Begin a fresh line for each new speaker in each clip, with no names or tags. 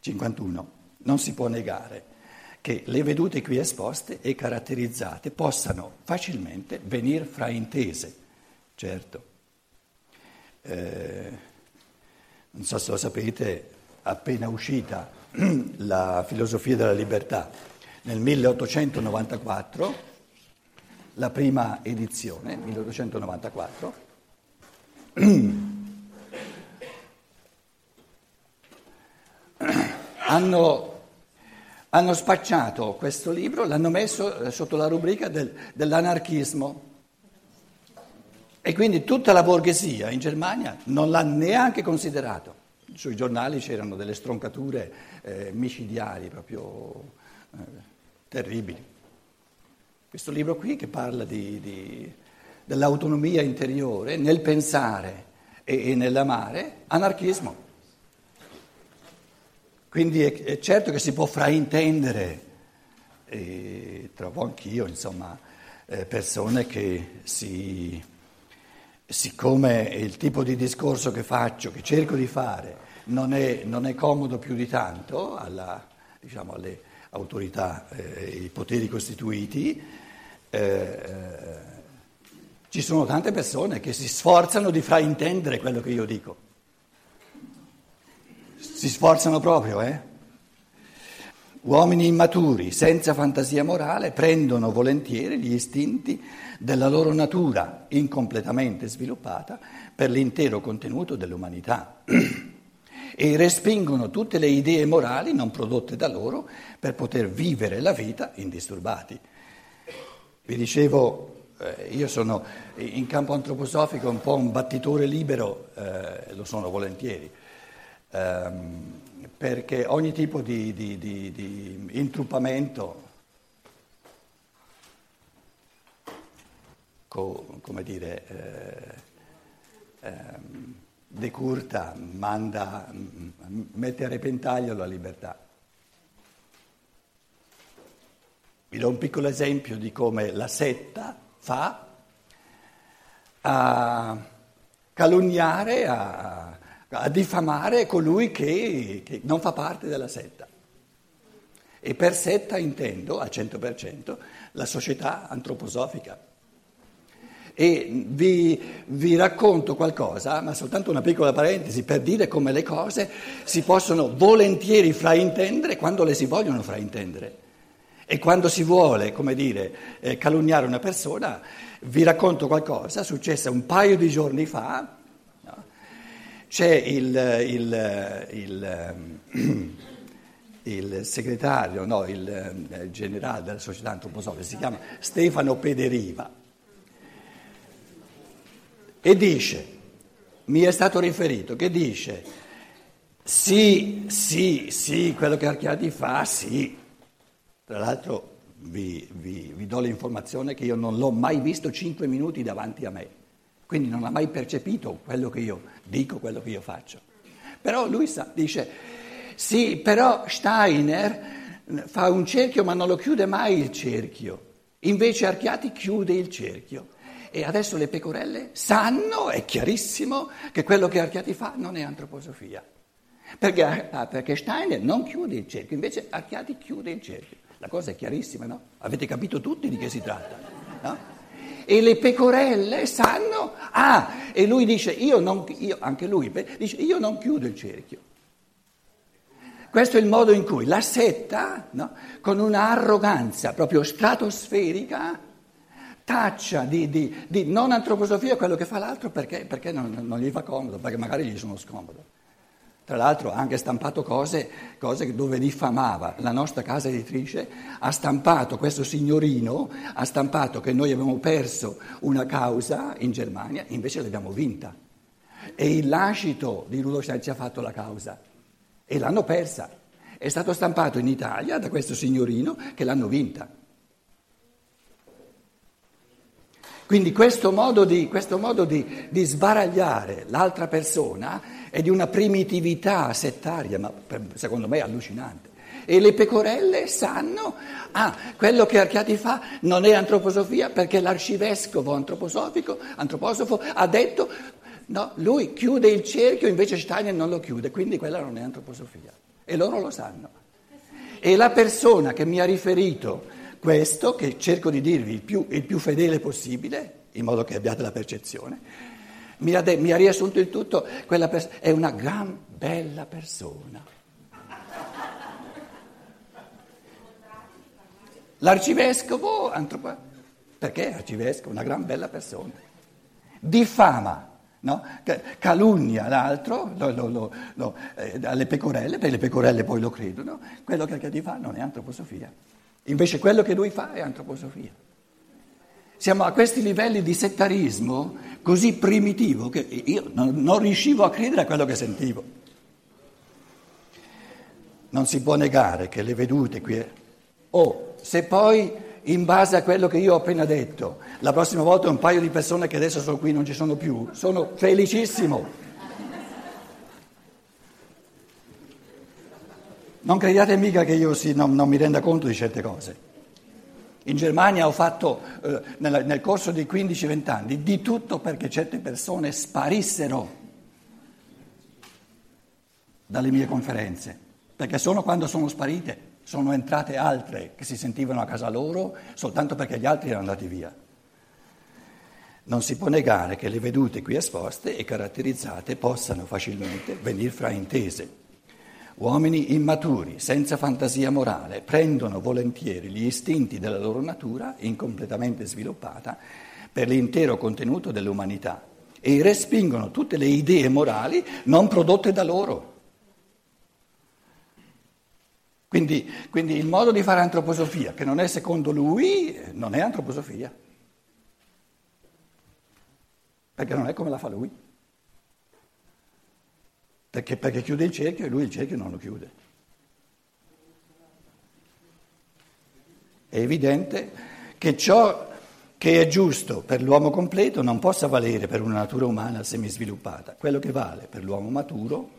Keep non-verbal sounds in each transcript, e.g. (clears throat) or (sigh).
51. Non si può negare che le vedute qui esposte e caratterizzate possano facilmente venire fraintese, certo. Eh, non so se lo sapete, appena uscita (clears throat) la filosofia della libertà nel 1894, la prima edizione, 1894, (clears throat) hanno, hanno, spacciato questo libro, l'hanno messo eh, sotto la rubrica del, dell'anarchismo. E quindi tutta la borghesia in Germania non l'ha neanche considerato. Sui giornali c'erano delle stroncature eh, micidiali proprio eh, terribili. Questo libro qui che parla di, di, dell'autonomia interiore nel pensare e, e nell'amare, anarchismo. Quindi è, è, certo che si può fraintendere, e trovo anch'io, insomma, eh, persone che si siccome il tipo di discorso che faccio, che cerco di fare, non è, non è comodo più di tanto alla, diciamo, alle autorità, eh, ai poteri costituiti, eh, eh, ci sono tante persone che si sforzano di fraintendere quello che io dico. Si sforzano proprio, eh? Uomini immaturi, senza fantasia morale, prendono volentieri gli istinti della loro natura incompletamente sviluppata per l'intero contenuto dell'umanità e respingono tutte le idee morali non prodotte da loro per poter vivere la vita indisturbati. Vi dicevo, eh, io sono in campo antroposofico un po' un battitore libero, eh, lo sono volentieri. Um, perché ogni tipo di, di, di, di intruppamento, co, come dire, eh, eh, decurta, manda, mette a repentaglio la libertà. Vi do un piccolo esempio di come la setta fa a calunniare, a a diffamare colui che, che non fa parte della setta. E per setta intendo al 100% la società antroposofica. E vi, vi, racconto qualcosa, ma soltanto una piccola parentesi, per dire come le cose si possono volentieri fraintendere quando le si vogliono fraintendere. E quando si vuole, come dire, eh, calunniare una persona, vi racconto qualcosa, successe un paio di giorni fa, c'è il, il, il, il segretario, no, il, generale della società antroposofica, si chiama Stefano Pederiva, e dice, mi è stato riferito, che dice, sì, sì, sì, quello che Archiadi fa, sì. Tra l'altro vi, vi, vi do l'informazione che io non l'ho mai visto cinque minuti davanti a me quindi non ha mai percepito quello che io dico, quello che io faccio. Però lui sa, dice, sì, però Steiner fa un cerchio ma non lo chiude mai il cerchio, invece Archiati chiude il cerchio. E adesso le pecorelle sanno, è chiarissimo, che quello che Archiati fa non è antroposofia. Perché, ah, perché Steiner non chiude il cerchio, invece Archiati chiude il cerchio. La cosa è chiarissima, no? Avete capito tutti di che si tratta, no? E le pecorelle sanno, ah, e lui dice, io non, io, anche lui dice, io non chiudo il cerchio. Questo è il modo in cui la setta, no, con un'arroganza proprio stratosferica, taccia di, di, di, non antroposofia quello che fa l'altro perché, perché non, non, gli fa comodo, perché magari gli sono scomodo. Tra l'altro ha anche stampato cose, cose, dove diffamava. La nostra casa editrice ha stampato questo signorino, ha stampato che noi avevamo perso una causa in Germania, invece l'abbiamo vinta. E il lascito di Rudolf ci ha fatto la causa e l'hanno persa. È stato stampato in Italia da questo signorino che l'hanno vinta. Quindi questo modo, di, questo modo di, di, sbaragliare l'altra persona è di una primitività settaria, ma secondo me allucinante. E le pecorelle sanno, ah, quello che Archiati fa non è antroposofia perché l'arcivescovo antroposofo ha detto No, lui chiude il cerchio, invece Steiner non lo chiude, quindi quella non è antroposofia. E loro lo sanno. E la persona che mi ha riferito questo, che cerco di dirvi il più, il più fedele possibile, in modo che abbiate la percezione, mi ha, de- mi ha riassunto il tutto, quella pers- è una gran bella persona. L'arcivescovo, antropo- perché arcivescovo, una gran bella persona, diffama No? calunnia l'altro lo, lo, lo, eh, alle pecorelle, perché le pecorelle poi lo credono, quello che Arcadi fa non è antroposofia. Invece quello che lui fa è antroposofia. Siamo a questi livelli di settarismo così primitivo che io non, non riuscivo a credere a quello che sentivo. Non si può negare che le vedute qui... Oh, se poi in base a quello che io ho appena detto. La prossima volta un paio di persone che adesso sono qui non ci sono più. Sono felicissimo. Non crediate mica che io sì, non, non, mi renda conto di certe cose. In Germania ho fatto eh, nel, nel corso dei 15-20 anni di tutto perché certe persone sparissero dalle mie conferenze, perché solo quando sono sparite sono entrate altre che si sentivano a casa loro soltanto perché gli altri erano andati via. Non si può negare che le vedute qui esposte e caratterizzate possano facilmente venire fraintese. Uomini immaturi, senza fantasia morale, prendono volentieri gli istinti della loro natura, incompletamente sviluppata, per l'intero contenuto dell'umanità e respingono tutte le idee morali non prodotte da loro. Quindi, quindi, il modo di fare antroposofia, che non è secondo lui, non è antroposofia. Perché non è come la fa lui. Perché, perché chiude il cerchio e lui il cerchio non lo chiude. È evidente che ciò che è giusto per l'uomo completo non possa valere per una natura umana semisviluppata. Quello che vale per l'uomo maturo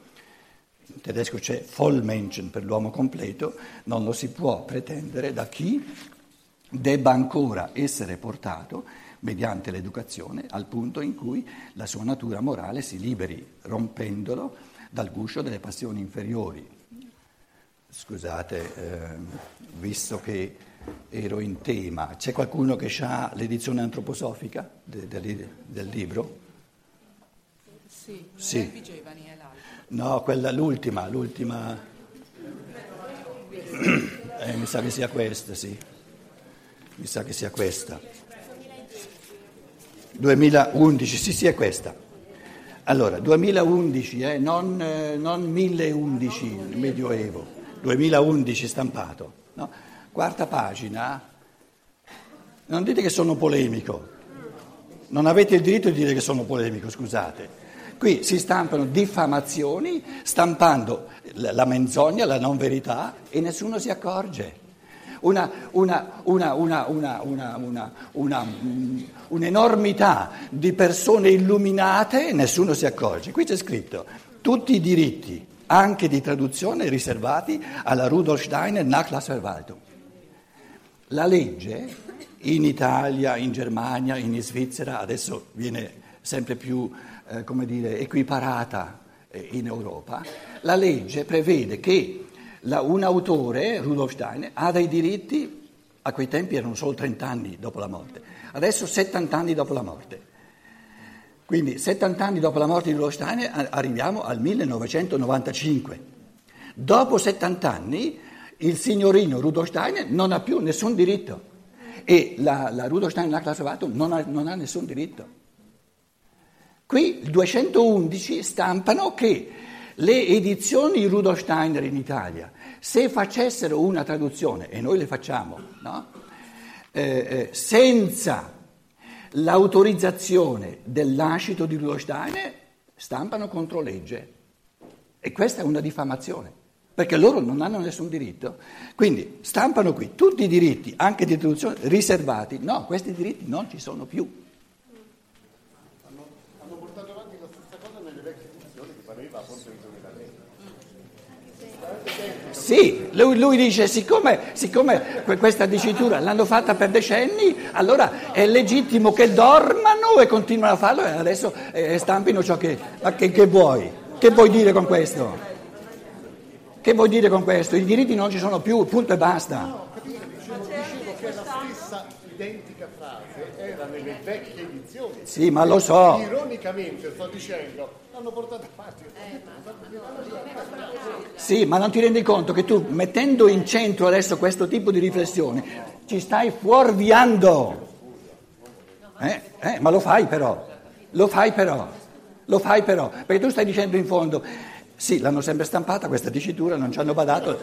in tedesco c'è Vollmenschen per l'uomo completo, non lo si può pretendere da chi debba ancora essere portato mediante l'educazione al punto in cui la sua natura morale si liberi, rompendolo dal guscio delle passioni inferiori. Scusate, eh, visto che ero in tema, c'è qualcuno che ha l'edizione antroposofica de, de, del libro?
Sì, sì. Giovani è l'altro.
No, quella, l'ultima, l'ultima. Eh, mi sa che sia questa, sì. Mi sa che sia questa. 2011, sì, sì, è questa. Allora, 2011, eh, non, eh, non 1011, il Medioevo, 2011 stampato. No? Quarta pagina. Non dite che sono polemico. Non avete il diritto di dire che sono polemico, scusate. Qui si stampano diffamazioni, stampando la menzogna, la non verità e nessuno si accorge. Una, una, una, un'enormità di persone illuminate e nessuno si accorge. Qui c'è scritto tutti i diritti, anche di traduzione, riservati alla Rudolf Steiner Nachlassverwaltung. La legge in Italia, in Germania, in Svizzera, adesso viene sempre più eh, dire, equiparata eh, in Europa, la legge prevede che la, un autore, Rudolf Steiner, ha dei diritti, a quei tempi erano solo 30 anni dopo la morte, adesso 70 anni dopo la morte. Quindi 70 anni dopo la morte di Rudolf Steiner arriviamo al 1995. Dopo 70 anni il signorino Rudolf Steiner non ha più nessun diritto e la, la Rudolf Steiner Nachlassverwaltung non non ha nessun diritto. Qui il 211 stampano che le edizioni Rudolf Steiner in Italia, se facessero una traduzione, e noi le facciamo, no? eh, eh, senza l'autorizzazione dell'ascito di Rudolf Steiner, stampano contro legge. E questa è una diffamazione, perché loro non hanno nessun diritto. Quindi stampano qui tutti i diritti, anche di traduzione, riservati. No, questi diritti non ci sono più. Sì, lui, lui dice siccome, siccome questa dicitura l'hanno fatta per decenni, allora è legittimo che dormano e continuino a farlo e adesso eh, stampino ciò che... Ma che, che vuoi? Che vuoi dire con questo? Che vuoi dire con questo? I diritti non ci sono più, punto e basta.
No, capito, dicevo, dicevo che la stessa identica frase era nelle vecchie edizioni.
Sì, ma lo so.
Ironicamente sto dicendo, l'hanno portata avanti.
Sì, ma non ti rendi conto che tu mettendo in centro adesso questo tipo di riflessione ci stai fuorviando. Eh, eh, ma lo fai però, lo fai però, lo fai però, perché tu stai dicendo in fondo, sì, l'hanno sempre stampata questa dicitura, non ci hanno badato,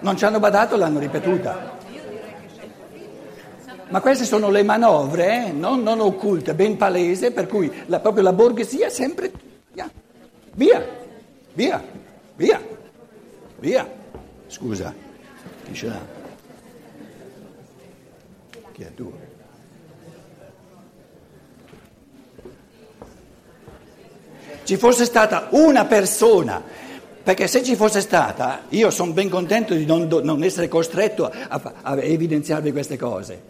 non ci hanno badato, l'hanno ripetuta. Ma queste sono le manovre, eh, non, non, occulte, ben palese, per cui la, proprio la borghesia sempre via, via, via, via, via. Scusa, chi ce l'ha? Chi è tu? Ci fosse stata una persona perché se ci fosse stata, io sono ben contento di non, non essere costretto a, a, evidenziarvi queste cose,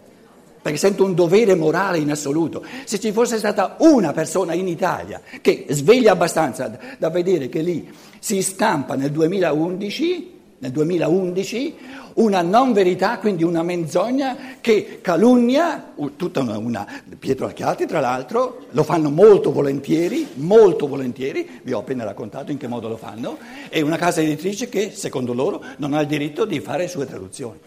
perché sento un dovere morale in assoluto. Se ci fosse stata una persona in Italia che sveglia abbastanza da, vedere che lì si stampa nel 2011 nel 2011 una non verità, quindi una menzogna che calunnia, tutta una, una, Pietro Archiati tra l'altro, lo fanno molto volentieri, molto volentieri, vi ho appena raccontato in che modo lo fanno, è una casa editrice che secondo loro non ha il diritto di fare sue traduzioni.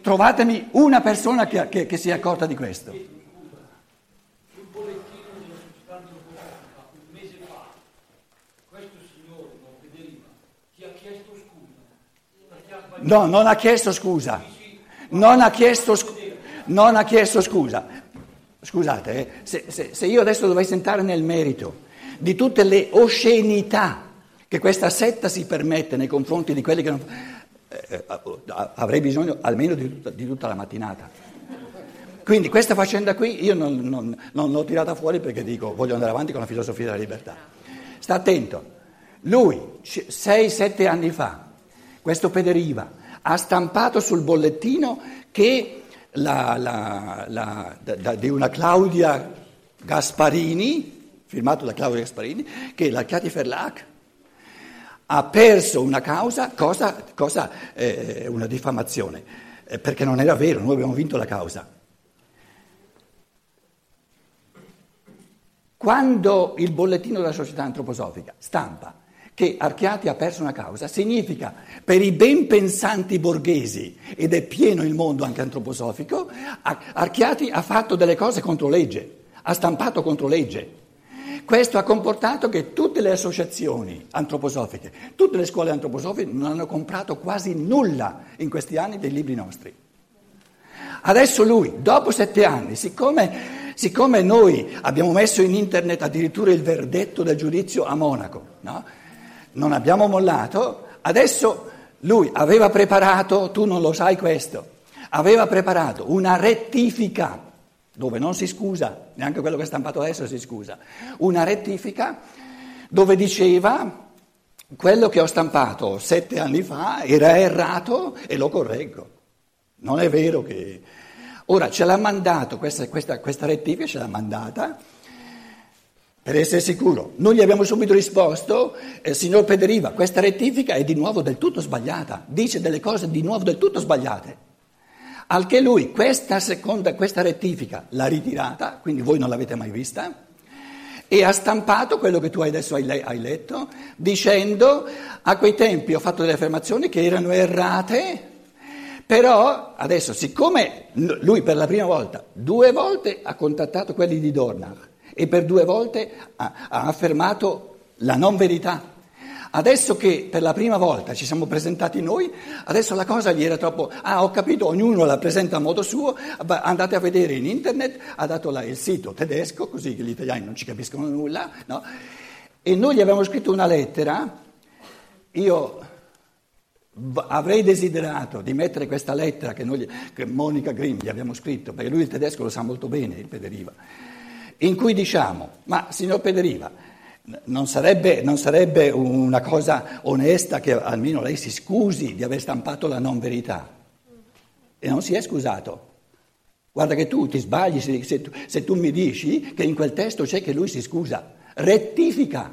Trovatemi una persona che, che, che si è accorta di questo. No, non ha chiesto scusa. Non ha chiesto, scu- non ha chiesto scusa. Scusate, eh, se, se, se io adesso dovessi entrare nel merito di tutte le oscenità che questa setta si permette nei confronti di quelli che non... Eh, eh avrei bisogno almeno di tutta, di tutta, la mattinata. Quindi questa faccenda qui io non, non, non, l'ho tirata fuori perché dico voglio andare avanti con la filosofia della libertà. Sta attento, lui 6-7 anni fa questo Pederiva ha stampato sul bollettino che la, la, la, da, di una Claudia Gasparini, firmato da Claudia Gasparini, che la Chiati Ferlac ha perso una causa, cosa, cosa eh, una diffamazione, eh, perché non era vero, noi abbiamo vinto la causa. Quando il bollettino della società antroposofica stampa che Archiati ha perso una causa significa per i ben pensanti borghesi, ed è pieno il mondo anche antroposofico, Archiati ha fatto delle cose contro legge, ha stampato contro legge. Questo ha comportato che tutte le associazioni antroposofiche, tutte le scuole antroposofiche non hanno comprato quasi nulla in questi anni dei libri nostri. Adesso lui, dopo sette anni, siccome, siccome noi abbiamo messo in internet addirittura il verdetto del giudizio a Monaco, no? non abbiamo mollato, adesso lui aveva preparato, tu non lo sai questo, aveva preparato una rettifica, dove non si scusa, neanche quello che è stampato adesso si scusa, una rettifica dove diceva quello che ho stampato sette anni fa era errato e lo correggo. Non è vero che... Ora ce l'ha mandato, questa, questa, questa rettifica ce l'ha mandata per essere sicuro. Noi gli abbiamo subito risposto, eh, signor Pederiva, questa rettifica è di nuovo del tutto sbagliata, dice delle cose di nuovo del tutto sbagliate. Al che lui questa seconda, questa rettifica l'ha ritirata, quindi voi non l'avete mai vista, e ha stampato quello che tu adesso hai, hai letto, dicendo a quei tempi ho fatto delle affermazioni che erano errate, però adesso siccome lui per la prima volta, due volte ha contattato quelli di Dornach, e per due volte ha, ha affermato la non verità. Adesso che per la prima volta ci siamo presentati noi, adesso la cosa gli era troppo... Ah, ho capito, ognuno la presenta a modo suo, andate a vedere in internet, ha dato là il sito tedesco, così gli italiani non ci capiscono nulla, no? E noi gli abbiamo scritto una lettera, io avrei desiderato di mettere questa lettera che, noi, che Monica Grimm gli abbiamo scritto, perché lui il tedesco lo sa molto bene, il Pederiva in cui diciamo, ma signor Pederiva, non sarebbe, non sarebbe una cosa onesta che almeno lei si scusi di aver stampato la non verità. E non si è scusato. Guarda che tu ti sbagli se, se, tu, se tu mi dici che in quel testo c'è che lui si scusa. Rettifica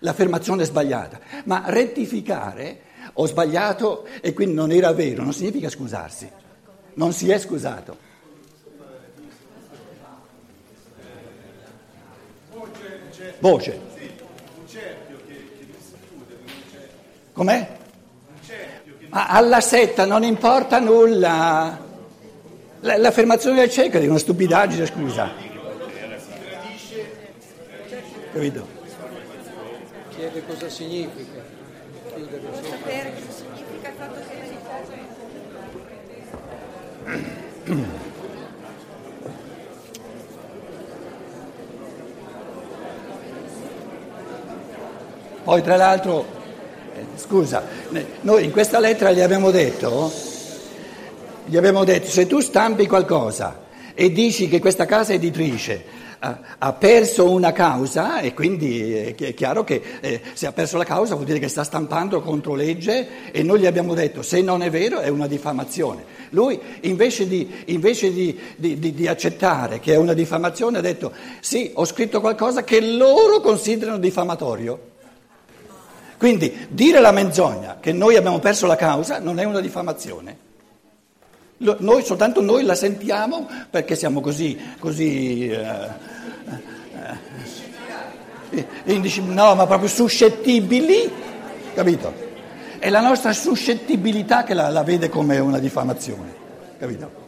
l'affermazione sbagliata. Ma rettificare, ho sbagliato e quindi non era vero, non significa scusarsi. Non si è scusato. Voce. Com'è? Ma alla setta non importa nulla. L'affermazione del cieco è una stupidaggine, scusa. Capito?
Chiede cosa significa. Chiudere (clears throat)
Sapere cosa significa il fatto che si
Poi tra l'altro, eh, scusa, noi in questa lettera gli abbiamo detto, gli abbiamo detto se tu stampi qualcosa e dici che questa casa editrice ha, perso una causa e quindi è chiaro che eh, se ha perso la causa vuol dire che sta stampando contro legge e noi gli abbiamo detto se non è vero è una diffamazione. Lui invece di, invece di, di, di accettare che è una diffamazione ha detto sì ho scritto qualcosa che loro considerano diffamatorio. Quindi dire la menzogna che noi abbiamo perso la causa non è una diffamazione. Noi, soltanto noi la sentiamo perché siamo così, così eh, eh, indici, no, ma proprio suscettibili, capito? È la nostra suscettibilità che la, la vede come una diffamazione, capito?